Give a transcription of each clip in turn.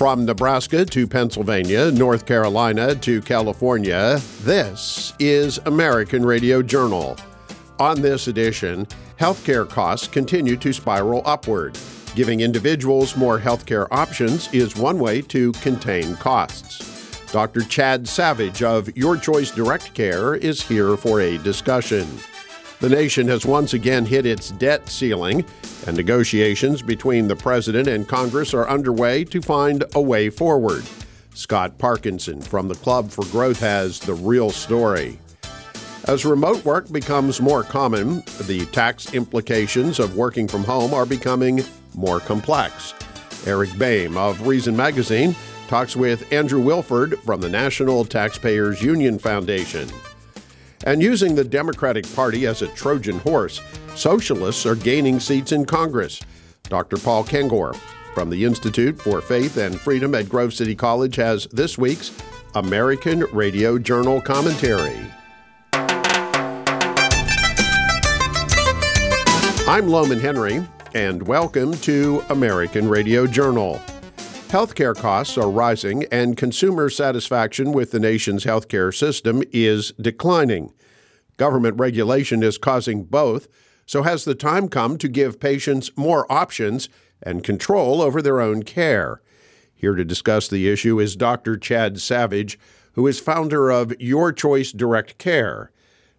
From Nebraska to Pennsylvania, North Carolina to California, this is American Radio Journal. On this edition, healthcare costs continue to spiral upward. Giving individuals more healthcare options is one way to contain costs. Dr. Chad Savage of Your Choice Direct Care is here for a discussion. The nation has once again hit its debt ceiling, and negotiations between the president and Congress are underway to find a way forward. Scott Parkinson from the Club for Growth has the real story. As remote work becomes more common, the tax implications of working from home are becoming more complex. Eric Boehm of Reason Magazine talks with Andrew Wilford from the National Taxpayers Union Foundation. And using the Democratic Party as a Trojan horse, socialists are gaining seats in Congress. Dr. Paul Kengor from the Institute for Faith and Freedom at Grove City College has this week's American Radio Journal commentary. I'm Lowman Henry, and welcome to American Radio Journal. Healthcare costs are rising, and consumer satisfaction with the nation's healthcare system is declining. Government regulation is causing both, so has the time come to give patients more options and control over their own care? Here to discuss the issue is Dr. Chad Savage, who is founder of Your Choice Direct Care.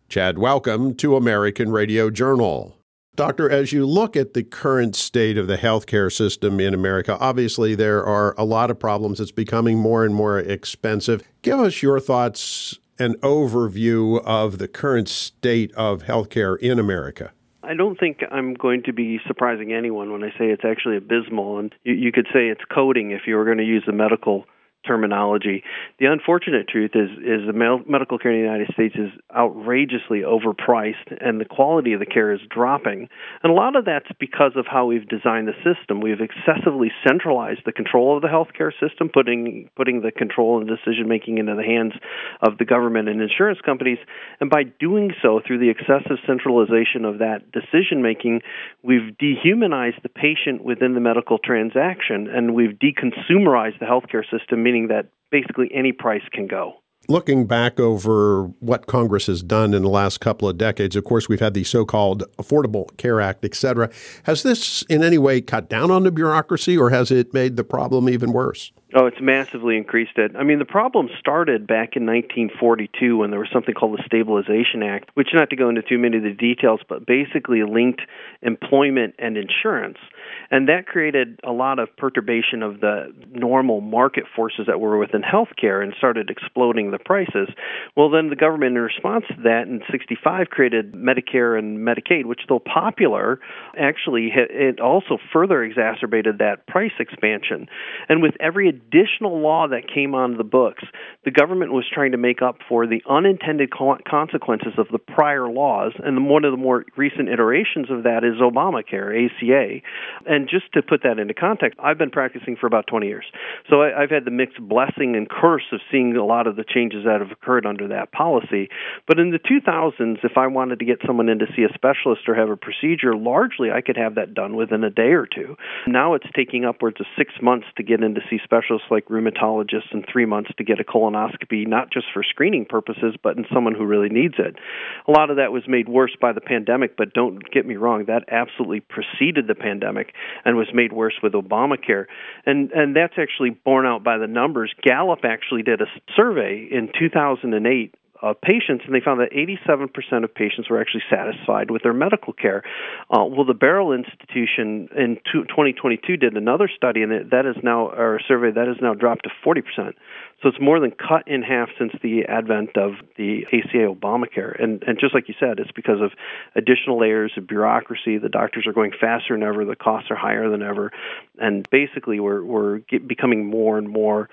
Chad, welcome to American Radio Journal. Doctor, as you look at the current state of the healthcare system in America, obviously there are a lot of problems. It's becoming more and more expensive. Give us your thoughts and overview of the current state of healthcare in America. I don't think I'm going to be surprising anyone when I say it's actually abysmal. And you, you could say it's coding if you were going to use the medical terminology. The unfortunate truth is is the medical care in the United States is outrageously overpriced and the quality of the care is dropping. And a lot of that's because of how we've designed the system. We've excessively centralized the control of the healthcare system, putting putting the control and decision making into the hands of the government and insurance companies. And by doing so through the excessive centralization of that decision making, we've dehumanized the patient within the medical transaction and we've deconsumerized the healthcare system meaning that basically any price can go. Looking back over what Congress has done in the last couple of decades, of course, we've had the so called Affordable Care Act, et cetera. Has this in any way cut down on the bureaucracy or has it made the problem even worse? Oh, it's massively increased it. I mean, the problem started back in 1942 when there was something called the Stabilization Act, which, not to go into too many of the details, but basically linked employment and insurance. And that created a lot of perturbation of the normal market forces that were within healthcare and started exploding the prices. Well, then the government, in response to that, in 65 created Medicare and Medicaid, which, though popular, actually it also further exacerbated that price expansion. And with every additional law that came onto the books, the government was trying to make up for the unintended consequences of the prior laws. And one of the more recent iterations of that is Obamacare, ACA. And just to put that into context, I've been practicing for about 20 years. So I, have had the mixed blessing and curse of seeing a lot of the changes that have occurred under that policy. But in the 2000s, if I wanted to get someone in to see a specialist or have a procedure, largely I could have that done within a day or two. Now it's taking upwards of six months to get in to see specialists like rheumatologists in three months to get a colonoscopy, not just for screening purposes, but in someone who really needs it. A lot of that was made worse by the pandemic, but don't get me wrong, that absolutely preceded the pandemic and was made worse with Obamacare. And and that's actually borne out by the numbers. Gallup actually did a survey in 2008 of patients, and they found that 87% of patients were actually satisfied with their medical care. Uh, well, the Barrow Institution in 2022 did another study, and that is now, a survey that has now dropped to 40%. So it's more than cut in half since the advent of the ACA Obamacare. And, and just like you said, it's because of additional layers of bureaucracy. The doctors are going faster than ever, the costs are higher than ever, and basically we're, we're becoming more and more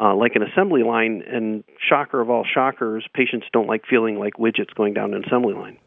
uh, like an assembly line. And shocker of all shockers, patients don't like feeling like widgets going down an assembly line.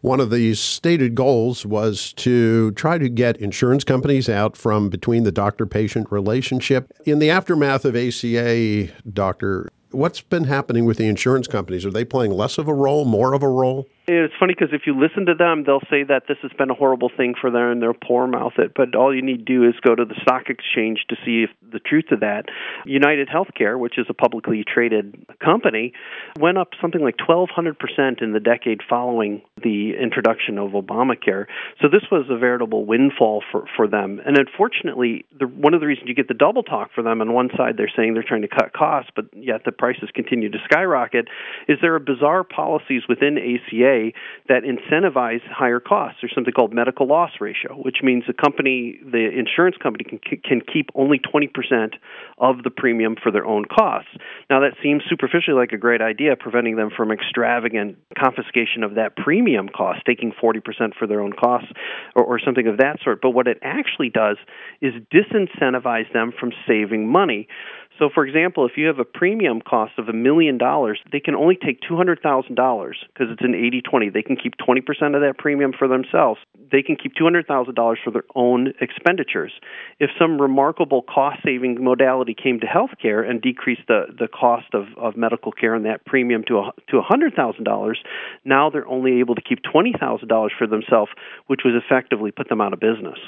One of the stated goals was to try to get insurance companies out from between the doctor patient relationship. In the aftermath of ACA, Doctor, What's been happening with the insurance companies? Are they playing less of a role, more of a role? It's funny because if you listen to them, they'll say that this has been a horrible thing for them and they'll poor mouth it. But all you need to do is go to the stock exchange to see if the truth of that. United Healthcare, which is a publicly traded company, went up something like 1,200% in the decade following the introduction of Obamacare. So this was a veritable windfall for, for them. And unfortunately, the, one of the reasons you get the double talk for them on one side, they're saying they're trying to cut costs, but yet the prices continue to skyrocket, is there are bizarre policies within ACA that incentivize higher costs. There's something called medical loss ratio, which means the company, the insurance company, can can keep only 20% of the premium for their own costs. Now that seems superficially like a great idea, preventing them from extravagant confiscation of that premium cost, taking 40% for their own costs, or, or something of that sort. But what it actually does is disincentivize them from saving money. So, for example, if you have a premium cost of a million dollars, they can only take $200,000 because it's an 80 20. They can keep 20% of that premium for themselves. They can keep $200,000 for their own expenditures. If some remarkable cost saving modality came to healthcare and decreased the, the cost of, of medical care and that premium to, a, to $100,000, now they're only able to keep $20,000 for themselves, which would effectively put them out of business.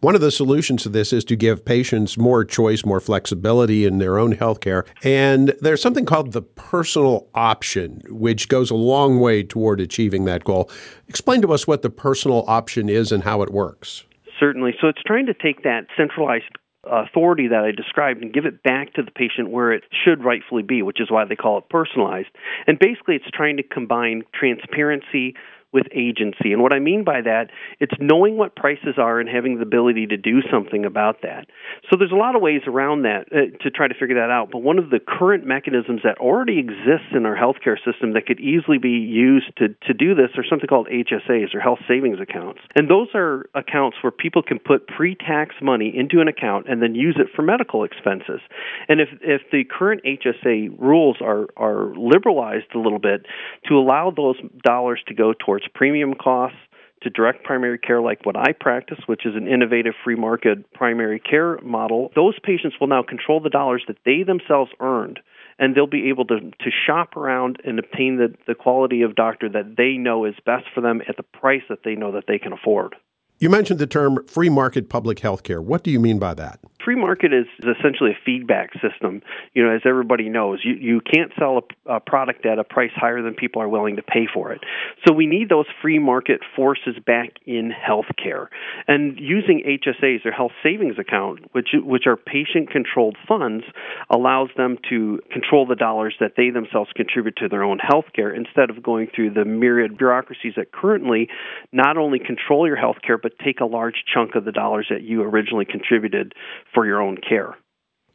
One of the solutions to this is to give patients more choice, more flexibility in their own healthcare. And there's something called the personal option, which goes a long way toward achieving that goal. Explain to us what the personal option is and how it works. Certainly. So it's trying to take that centralized authority that I described and give it back to the patient where it should rightfully be, which is why they call it personalized. And basically, it's trying to combine transparency, with agency. And what I mean by that, it's knowing what prices are and having the ability to do something about that. So there's a lot of ways around that uh, to try to figure that out. But one of the current mechanisms that already exists in our healthcare system that could easily be used to, to do this are something called HSAs or health savings accounts. And those are accounts where people can put pre tax money into an account and then use it for medical expenses. And if, if the current HSA rules are, are liberalized a little bit to allow those dollars to go towards premium costs to direct primary care like what I practice, which is an innovative free market primary care model, those patients will now control the dollars that they themselves earned and they'll be able to, to shop around and obtain the, the quality of doctor that they know is best for them at the price that they know that they can afford. You mentioned the term free market public health care. What do you mean by that? Free market is, essentially a feedback system. You know, as everybody knows, you, you can't sell a, a product at a price higher than people are willing to pay for it. So we need those free market forces back in healthcare. And using HSAs or health savings account, which which are patient controlled funds, allows them to control the dollars that they themselves contribute to their own healthcare instead of going through the myriad bureaucracies that currently not only control your healthcare but take a large chunk of the dollars that you originally contributed for your own care.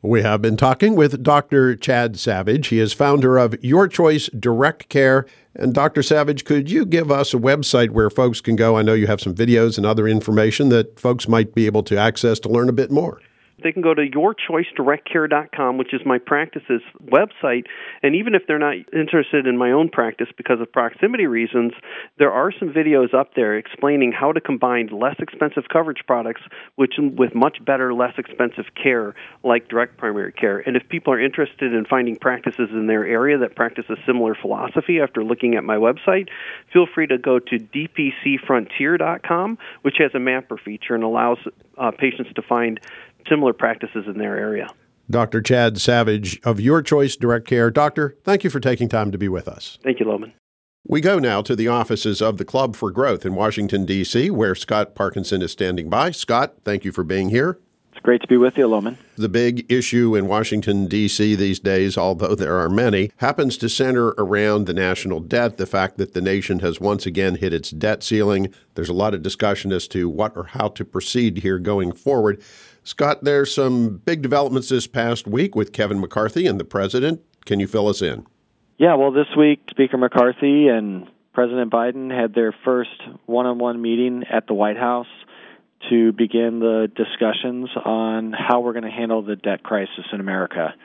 We have been talking with Dr. Chad Savage. He is founder of Your Choice Direct Care. And Dr. Savage, could you give us a website where folks can go? I know you have some videos and other information that folks might be able to access to learn a bit more. They can go to yourchoicedirectcare.com, which is my practice's website. And even if they're not interested in my own practice because of proximity reasons, there are some videos up there explaining how to combine less expensive coverage products which with much better, less expensive care like direct primary care. And if people are interested in finding practices in their area that practice a similar philosophy after looking at my website, feel free to go to dpcfrontier.com, which has a mapper feature and allows uh, patients to find similar practices in their area. Dr. Chad Savage of Your Choice Direct Care. Doctor, thank you for taking time to be with us. Thank you, Lowman. We go now to the offices of the Club for Growth in Washington, D.C., where Scott Parkinson is standing by. Scott, thank you for being here. It's great to be with you, Lowman. The big issue in Washington, D.C. these days, although there are many, happens to center around the national debt, the fact that the nation has once again hit its debt ceiling. There's a lot of discussion as to what or how to proceed here going forward. Scott, there's some big developments this past week with Kevin McCarthy and the president. Can you fill us in? Yeah, well, this week, Speaker McCarthy and President Biden had their first one on one meeting at the White House to begin the discussions on how we're going to handle the debt crisis in America.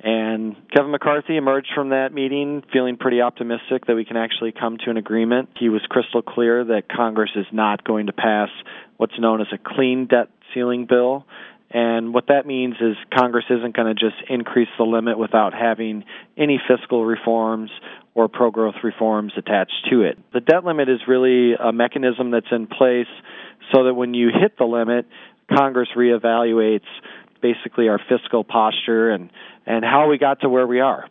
And Kevin McCarthy emerged from that meeting feeling pretty optimistic that we can actually come to an agreement. He was crystal clear that Congress is not going to pass what's known as a clean debt ceiling bill, And what that means is Congress isn't going to just increase the limit without having any fiscal reforms or pro growth reforms attached to it. The debt limit is really a mechanism that's in place so that when you hit the limit, Congress reevaluates basically our fiscal posture and, and how we got to where we are.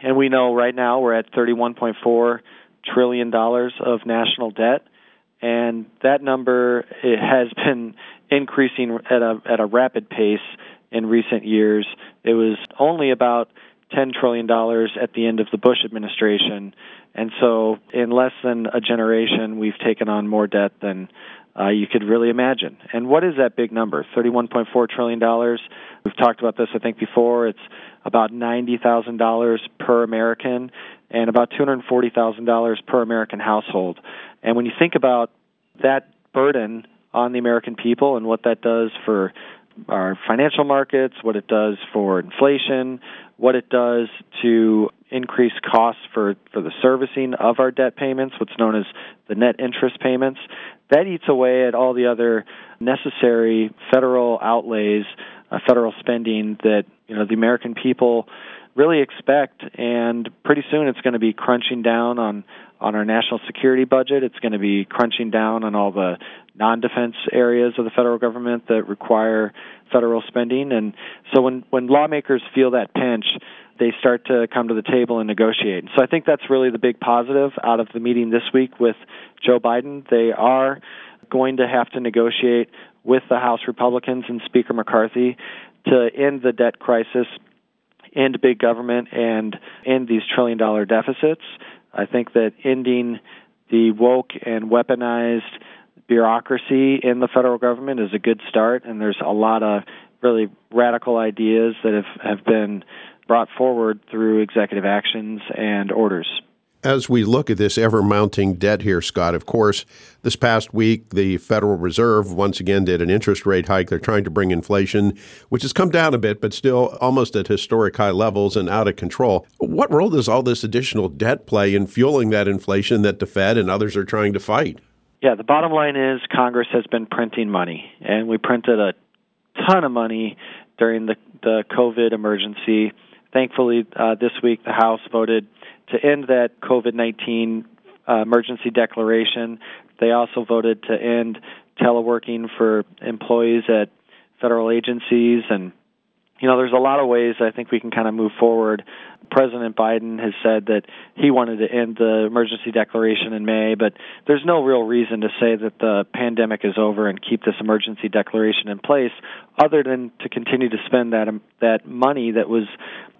And we know right now we're at $31.4 trillion of national debt and that number it has been increasing at a at a rapid pace in recent years. It was only about ten trillion dollars at the end of the Bush administration, and so in less than a generation, we've taken on more debt than uh, you could really imagine. And what is that big number? Thirty-one point four trillion dollars. We've talked about this, I think, before. It's about ninety thousand dollars per American, and about two hundred forty thousand dollars per American household. And when you think about that burden on the American people and what that does for our financial markets, what it does for inflation, what it does to increase costs for, for the servicing of our debt payments, what's known as the net interest payments. That eats away at all the other necessary federal outlays, uh, federal spending that you know the American people really expect, and pretty soon it's going to be crunching down on on our national security budget. It's going to be crunching down on all the non-defense areas of the federal government that require federal spending. And so when when lawmakers feel that pinch, they start to come to the table and negotiate. So I think that's really the big positive out of the meeting this week with Joe Biden. They are going to have to negotiate with the House Republicans and Speaker McCarthy to end the debt crisis, end big government, and end these trillion dollar deficits. I think that ending the woke and weaponized bureaucracy in the federal government is a good start, and there's a lot of really radical ideas that have, have been brought forward through executive actions and orders. As we look at this ever mounting debt here, Scott, of course, this past week, the Federal Reserve once again did an interest rate hike. They're trying to bring inflation, which has come down a bit, but still almost at historic high levels and out of control. What role does all this additional debt play in fueling that inflation that the Fed and others are trying to fight? Yeah, the bottom line is Congress has been printing money, and we printed a ton of money during the, the COVID emergency. Thankfully, uh, this week the House voted to end that COVID 19 uh, emergency declaration. They also voted to end teleworking for employees at federal agencies and you know, there's a lot of ways I think we can kind of move forward. President Biden has said that he wanted to end the emergency declaration in May, but there's no real reason to say that the pandemic is over and keep this emergency declaration in place, other than to continue to spend that that money that was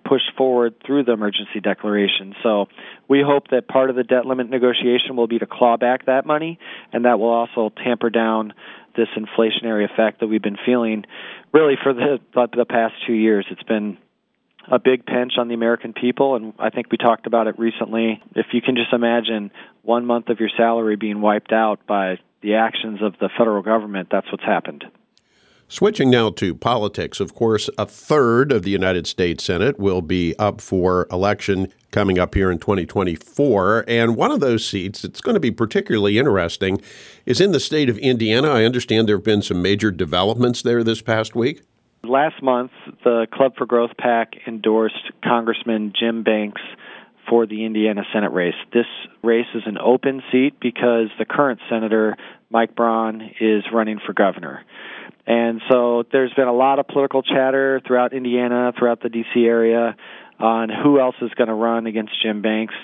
pushed forward through the emergency declaration. So we hope that part of the debt limit negotiation will be to claw back that money, and that will also tamper down this inflationary effect that we've been feeling really for the the past two years. It's been a big pinch on the American people, and I think we talked about it recently. If you can just imagine one month of your salary being wiped out by the actions of the federal government, that's what's happened. Switching now to politics, of course, a third of the United States Senate will be up for election coming up here in 2024. And one of those seats that's going to be particularly interesting is in the state of Indiana. I understand there have been some major developments there this past week. Last month, the Club for Growth PAC endorsed Congressman Jim Banks for the Indiana Senate race. This race is an open seat because the current Senator, Mike Braun, is running for governor. And so there's been a lot of political chatter throughout Indiana, throughout the D.C. area, on who else is going to run against Jim Banks.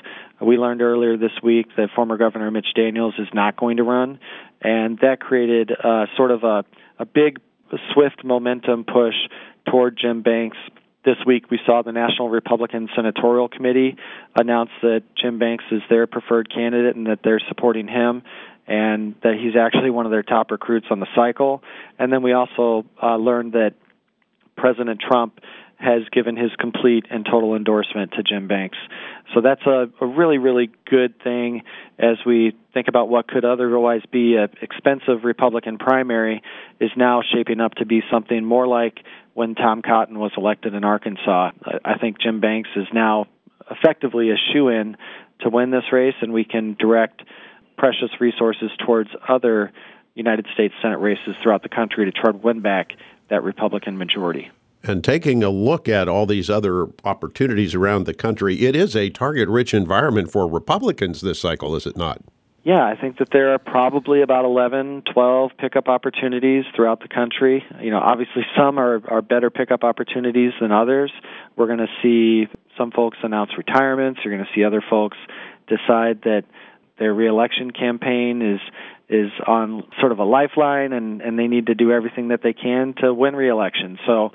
We learned earlier this week that former Governor Mitch Daniels is not going to run, and that created uh, sort of a, a big, swift momentum push toward Jim Banks. This week, we saw the National Republican Senatorial Committee announce that Jim Banks is their preferred candidate and that they're supporting him and that he's actually one of their top recruits on the cycle. And then we also uh, learned that President Trump has given his complete and total endorsement to Jim Banks. So that's a, a really, really good thing as we think about what could otherwise be an expensive Republican primary is now shaping up to be something more like when Tom Cotton was elected in Arkansas. I think Jim Banks is now effectively a shoe in to win this race, and we can direct precious resources towards other United States Senate races throughout the country to try to win back that Republican majority. And taking a look at all these other opportunities around the country, it is a target rich environment for Republicans this cycle, is it not? Yeah, I think that there are probably about 11, 12 pickup opportunities throughout the country. You know, obviously some are, are better pickup opportunities than others. We're going to see some folks announce retirements. You're going to see other folks decide that their reelection campaign is is on sort of a lifeline and, and they need to do everything that they can to win reelection. So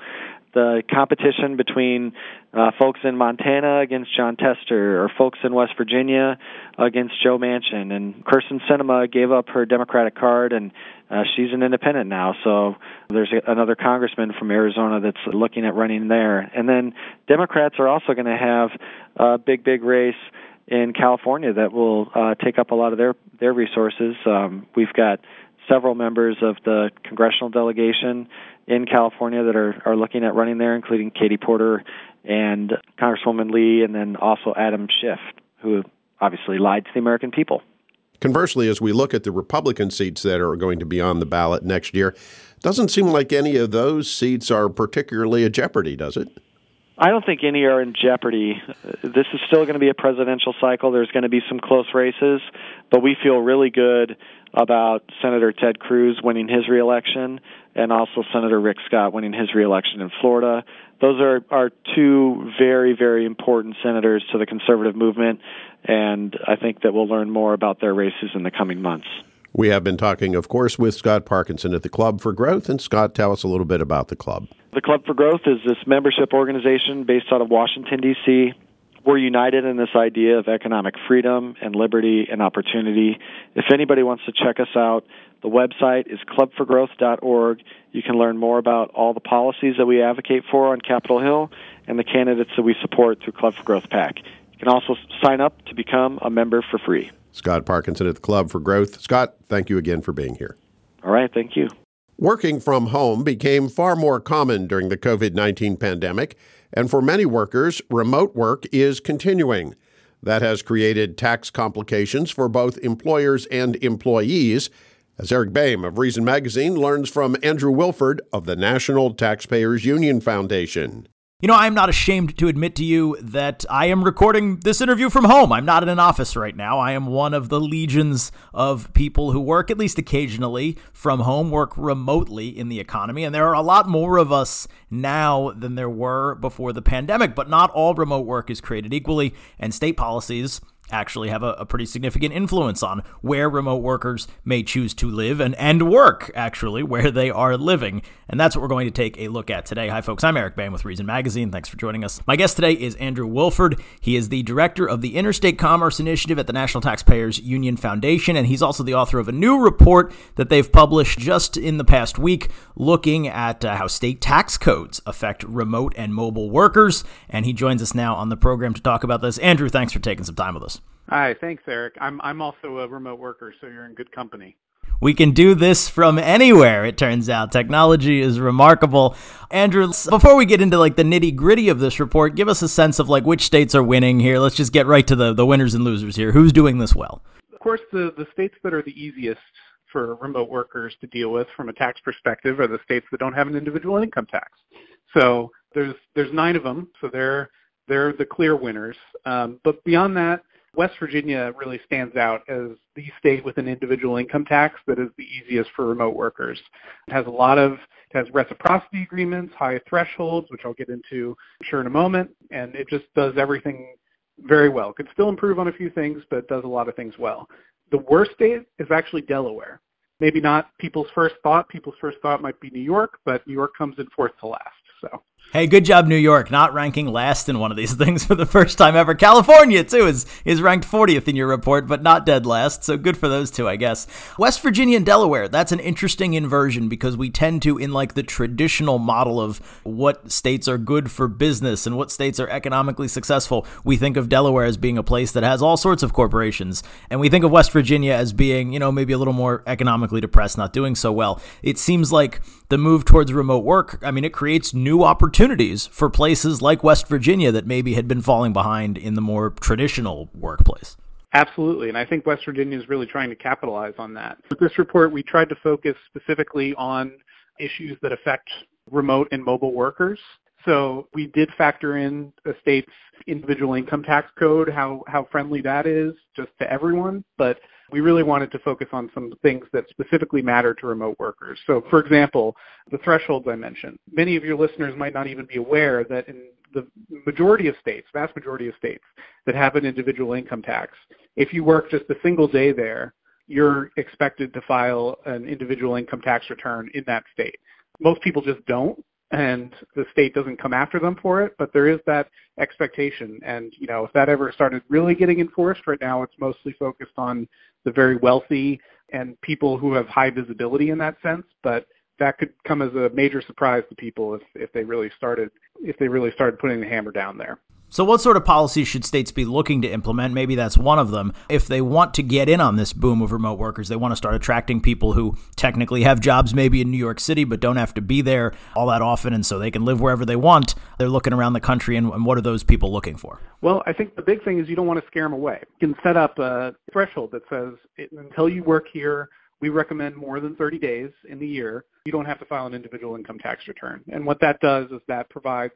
the competition between uh, folks in Montana against Jon Tester or folks in West Virginia against Joe Manchin. And Kyrsten Sinema gave up her Democratic card and uh, she's an independent now. So there's a, another congressman from Arizona that's looking at running there. And then Democrats are also going to have a big, big race in California that will uh, take up a lot of their their resources. Um, we've got several members of the congressional delegation in California that are, are looking at running there, including Katie Porter and Congresswoman Lee, and then also Adam Schiff, who obviously lied to the American people. Conversely, as we look at the Republican seats that are going to be on the ballot next year, doesn't seem like any of those seats are particularly a jeopardy, does it? I don't think any are in jeopardy. This is still going to be a presidential cycle. There's going to be some close races, but we feel really good about Senator Ted Cruz winning his reelection and also Senator Rick Scott winning his reelection in Florida. Those are, are two very, very important senators to the conservative movement, and I think that we'll learn more about their races in the coming months. We have been talking, of course, with Scott Parkinson at the Club for Growth. And Scott, tell us a little bit about the club. The Club for Growth is this membership organization based out of Washington, D.C we're united in this idea of economic freedom and liberty and opportunity. If anybody wants to check us out, the website is clubforgrowth.org. You can learn more about all the policies that we advocate for on Capitol Hill and the candidates that we support through Club for Growth PAC. You can also sign up to become a member for free. Scott Parkinson at the Club for Growth. Scott, thank you again for being here. All right, thank you. Working from home became far more common during the COVID 19 pandemic. And for many workers, remote work is continuing. That has created tax complications for both employers and employees, as Eric Boehm of Reason Magazine learns from Andrew Wilford of the National Taxpayers Union Foundation. You know, I'm not ashamed to admit to you that I am recording this interview from home. I'm not in an office right now. I am one of the legions of people who work, at least occasionally, from home, work remotely in the economy. And there are a lot more of us now than there were before the pandemic, but not all remote work is created equally, and state policies actually have a, a, pretty significant influence on where remote workers may choose to live and, and work, actually, where they are living. And that's what we're going to take a look at today. Hi, folks. I'm Eric Boehm with Reason Magazine. Thanks for joining us. My guest today is Andrew Wilford. He is the director of the Interstate Commerce Initiative at the National Taxpayers Union Foundation, and he's also the author of a new report that they've published just in the past week looking at uh, how state tax codes affect remote and mobile workers. And he joins us now on the program to talk about this. Andrew, thanks for taking some time with us. Hi, thanks, Eric. I'm I'm also a remote worker, so you're in good company. We can do this from anywhere, it turns out. Technology is remarkable. Andrew, before we get into like the nitty gritty of this report, give us a sense of like which states are winning here. Let's just get right to the, the winners and losers here. Who's doing this well? Of course, the, the states that are the easiest for remote workers to deal with from a tax perspective are the states that don't have an individual income tax. So there's there's nine of them, so they're they're the clear winners. Um, but beyond that, West Virginia really stands out as the state with an individual income tax that is the easiest for remote workers. It has a lot of it has reciprocity agreements, high thresholds, which I'll get into I'm sure in a moment, and it just does everything very well. Could still improve on a few things, but does a lot of things well. The worst state is actually Delaware. Maybe not people's first thought. People's first thought might be New York, but New York comes in fourth to last. So Hey, good job, New York, not ranking last in one of these things for the first time ever. California, too, is, is ranked 40th in your report, but not dead last, so good for those two, I guess. West Virginia and Delaware, that's an interesting inversion because we tend to, in like the traditional model of what states are good for business and what states are economically successful, we think of Delaware as being a place that has all sorts of corporations, and we think of West Virginia as being, you know, maybe a little more economically depressed, not doing so well. It seems like the move towards remote work, I mean, it creates new opportunities for places like West Virginia that maybe had been falling behind in the more traditional workplace. Absolutely, and I think West Virginia is really trying to capitalize on that. With this report, we tried to focus specifically on issues that affect remote and mobile workers. So we did factor in the state's individual income tax code, how, how friendly that is just to everyone. But we really wanted to focus on some things that specifically matter to remote workers. So for example, the thresholds I mentioned. Many of your listeners might not even be aware that in the majority of states, vast majority of states that have an individual income tax, if you work just a single day there, you're expected to file an individual income tax return in that state. Most people just don't and the state doesn't come after them for it, but there is that expectation. And, you know, if that ever started really getting enforced right now, it's mostly focused on the very wealthy and people who have high visibility in that sense. But that could come as a major surprise to people if, if they really started if they really started putting the hammer down there. So, what sort of policies should states be looking to implement? Maybe that's one of them. If they want to get in on this boom of remote workers, they want to start attracting people who technically have jobs maybe in New York City, but don't have to be there all that often, and so they can live wherever they want. They're looking around the country, and, and what are those people looking for? Well, I think the big thing is you don't want to scare them away. You can set up a threshold that says until you work here, we recommend more than 30 days in the year. You don't have to file an individual income tax return. And what that does is that provides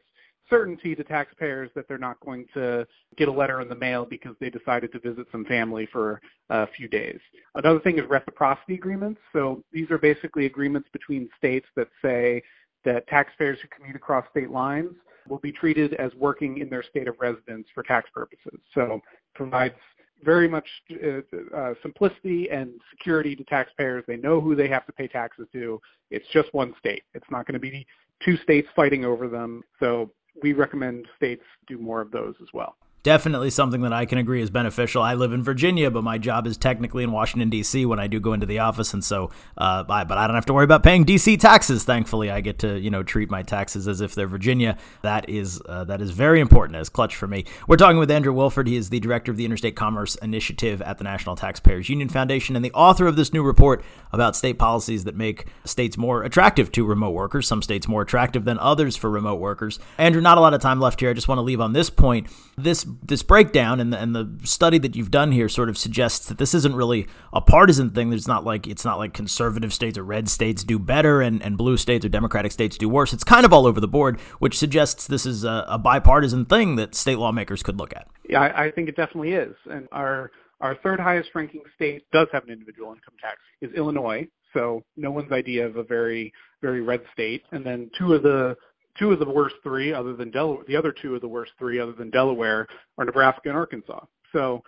certainty to taxpayers that they're not going to get a letter in the mail because they decided to visit some family for a few days. Another thing is reciprocity agreements. So these are basically agreements between states that say that taxpayers who commute across state lines will be treated as working in their state of residence for tax purposes. So provides very much uh, uh, simplicity and security to taxpayers. They know who they have to pay taxes to. It's just one state. It's not going to be two states fighting over them. So we recommend states do more of those as well definitely something that I can agree is beneficial. I live in Virginia, but my job is technically in Washington D.C. when I do go into the office, and so, uh, I, but I don't have to worry about paying D.C. taxes. Thankfully, I get to you know treat my taxes as if they're Virginia. That is uh, that is very important as clutch for me. We're talking with Andrew Wilford. He is the director of the Interstate Commerce Initiative at the National Taxpayers Union Foundation and the author of this new report about state policies that make states more attractive to remote workers. Some states more attractive than others for remote workers. Andrew, not a lot of time left here. I just want to leave on this point. This this breakdown and the, and the study that you've done here sort of suggests that this isn't really a partisan thing. There's not like it's not like conservative states or red states do better and, and blue states or democratic states do worse. It's kind of all over the board, which suggests this is a, a bipartisan thing that state lawmakers could look at. Yeah, I, I think it definitely is. And our our third highest ranking state does have an individual income tax is Illinois. So no one's idea of a very very red state. And then two of the two of the worst three, other than Delaware, the other two of the worst three, other than Delaware, are Nebraska and Arkansas. So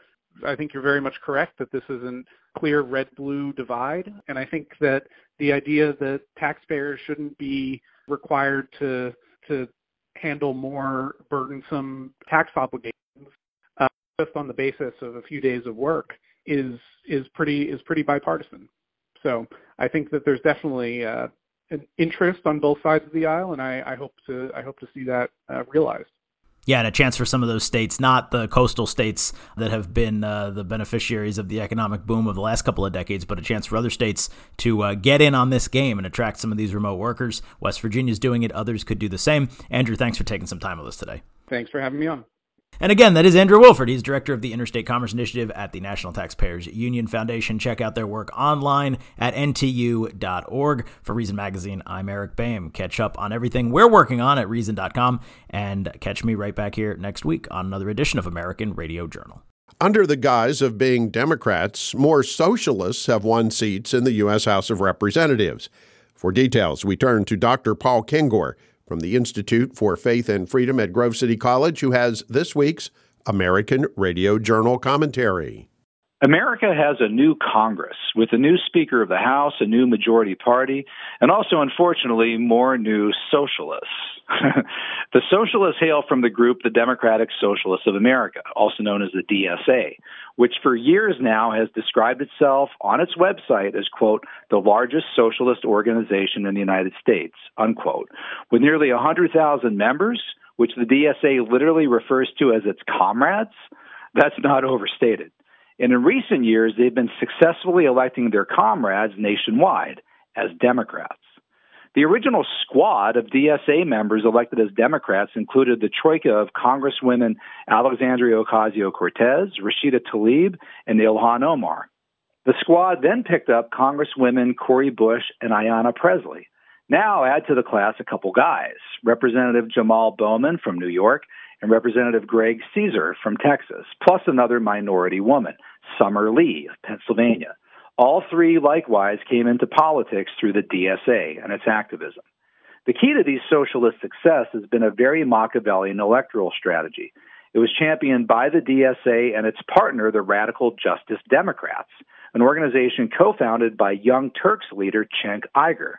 I think you're very much correct that this is a clear red-blue divide, and I think that the idea that taxpayers shouldn't be required to to handle more burdensome tax obligations uh, just on the basis of a few days of work is is pretty is pretty bipartisan. So I think that there's definitely uh, an interest on both sides of the aisle, and I, I hope to I hope to see that uh, realized. Yeah, and a chance for some of those states, not the coastal states that have been uh, the beneficiaries of the economic boom of the last couple of decades, but a chance for other states to uh, get in on this game and attract some of these remote workers. West Virginia's doing it; others could do the same. Andrew, thanks for taking some time with us today. Thanks for having me on. And again, that is Andrew Wilford. He's director of the Interstate Commerce Initiative at the National Taxpayers Union Foundation. Check out their work online at ntu.org. For Reason Magazine, I'm Eric Boehm. Catch up on everything we're working on at Reason.com and catch me right back here next week on another edition of American Radio Journal. Under the guise of being Democrats, more socialists have won seats in the U.S. House of Representatives. For details, we turn to Dr. Paul Kengor from the Institute for Faith and Freedom at Grove City College, who has this week's American Radio Journal commentary. America has a new Congress with a new Speaker of the House, a new majority party, and also, unfortunately, more new socialists. the socialists hail from the group the Democratic Socialists of America, also known as the DSA, which for years now has described itself on its website as, quote, the largest socialist organization in the United States, unquote, with nearly 100,000 members, which the DSA literally refers to as its comrades. That's not overstated. And in recent years, they've been successfully electing their comrades nationwide as Democrats. The original squad of DSA members elected as Democrats included the troika of Congresswomen Alexandria Ocasio Cortez, Rashida Tlaib, and Ilhan Omar. The squad then picked up Congresswomen Cori Bush and Ayanna Pressley. Now add to the class a couple guys Representative Jamal Bowman from New York and Representative Greg Casar from Texas, plus another minority woman, Summer Lee of Pennsylvania. All three likewise came into politics through the DSA and its activism. The key to these socialist success has been a very Machiavellian electoral strategy. It was championed by the DSA and its partner, the Radical Justice Democrats, an organization co founded by Young Turks leader Cenk Uygur.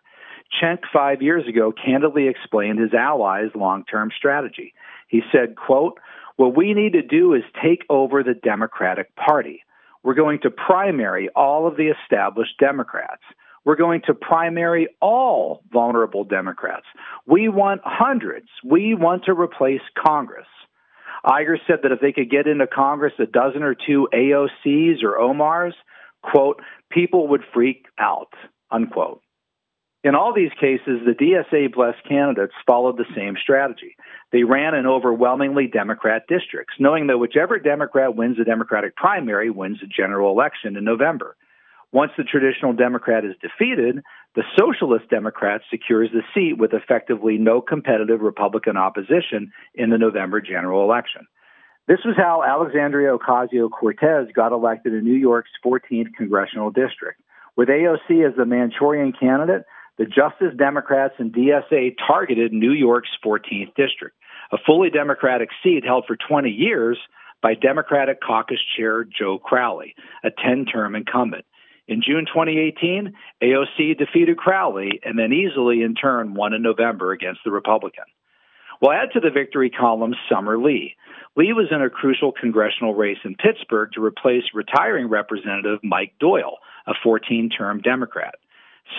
Cenk, five years ago, candidly explained his allies' long term strategy. He said, quote, What we need to do is take over the Democratic Party. We're going to primary all of the established Democrats. We're going to primary all vulnerable Democrats. We want hundreds. We want to replace Congress. Uygur said that if they could get into Congress a dozen or two AOCs or Omars, quote, people would freak out, unquote. In all these cases, the DSA blessed candidates followed the same strategy. They ran in overwhelmingly Democrat districts, knowing that whichever Democrat wins the Democratic primary wins the general election in November. Once the traditional Democrat is defeated, the Socialist Democrat secures the seat with effectively no competitive Republican opposition in the November general election. This was how Alexandria Ocasio Cortez got elected in New York's 14th congressional district. With AOC as the Manchurian candidate, the Justice Democrats and DSA targeted New York's 14th district, a fully Democratic seat held for 20 years by Democratic caucus chair Joe Crowley, a 10 term incumbent. In June 2018, AOC defeated Crowley and then easily, in turn, won in November against the Republican. We'll add to the victory column Summer Lee. Lee was in a crucial congressional race in Pittsburgh to replace retiring Representative Mike Doyle, a 14 term Democrat.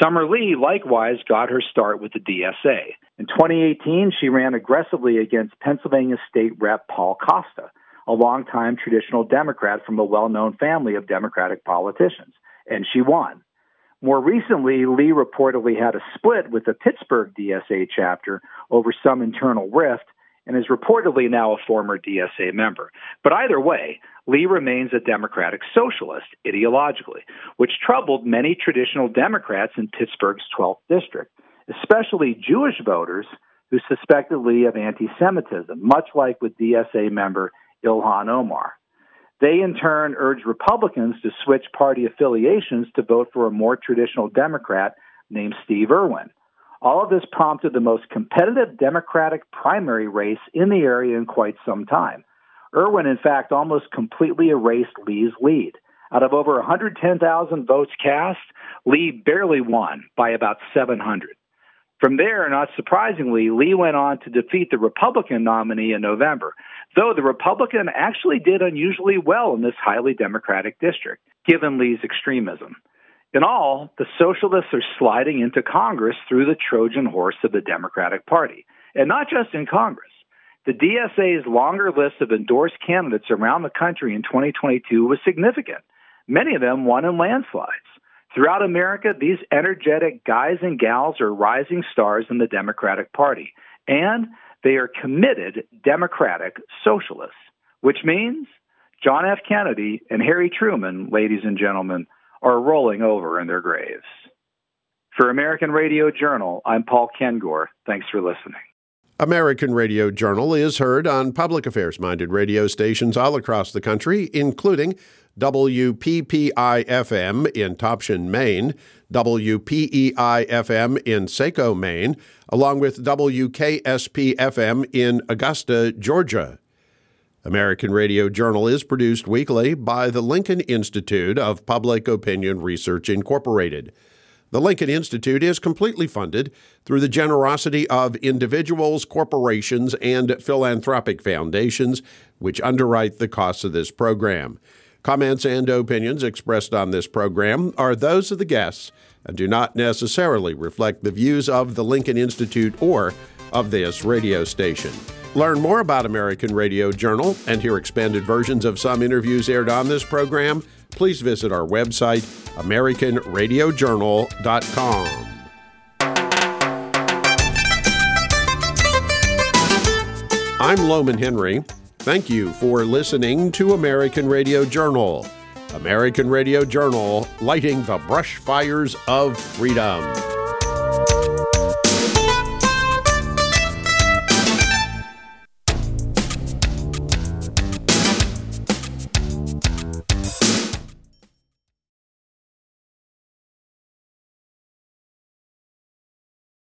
Summer Lee likewise got her start with the DSA. In 2018, she ran aggressively against Pennsylvania State Rep Paul Costa, a longtime traditional Democrat from a well known family of Democratic politicians and she won. More recently, Lee reportedly had a split with the Pittsburgh DSA chapter over some internal rift and is reportedly now a former DSA member. But either way, Lee remains a Democratic socialist ideologically, which troubled many traditional Democrats in Pittsburgh's 12th district, especially Jewish voters who suspected Lee of anti Semitism, much like with DSA member Ilhan Omar. They, in turn, urged Republicans to switch party affiliations to vote for a more traditional Democrat named Steve Irwin. All of this prompted the most competitive Democratic primary race in the area in quite some time. Irwin, in fact, almost completely erased Lee's lead. Out of over 110,000 votes cast, Lee barely won by about 700. From there, not surprisingly, Lee went on to defeat the Republican nominee in November, though the Republican actually did unusually well in this highly Democratic district, given Lee's extremism. In all, the socialists are sliding into Congress through the Trojan horse of the Democratic Party, and not just in Congress. The DSA's longer list of endorsed candidates around the country in 2022 was significant. Many of them won in landslides. Throughout America, these energetic guys and gals are rising stars in the Democratic Party, and they are committed Democratic socialists, which means John F. Kennedy and Harry Truman, ladies and gentlemen, are rolling over in their graves. For American Radio Journal, I'm Paul Kengor. Thanks for listening. American Radio Journal is heard on public affairs minded radio stations all across the country, including WPPI FM in Topsham, Maine, WPEI FM in Saco, Maine, along with WKSP FM in Augusta, Georgia. American Radio Journal is produced weekly by the Lincoln Institute of Public Opinion Research, Incorporated. The Lincoln Institute is completely funded through the generosity of individuals, corporations, and philanthropic foundations, which underwrite the costs of this program. Comments and opinions expressed on this program are those of the guests and do not necessarily reflect the views of the Lincoln Institute or of this radio station. Learn more about American Radio Journal and hear expanded versions of some interviews aired on this program please visit our website, AmericanRadioJournal.com. I'm Lowman Henry. Thank you for listening to American Radio Journal. American Radio Journal, lighting the brush fires of freedom.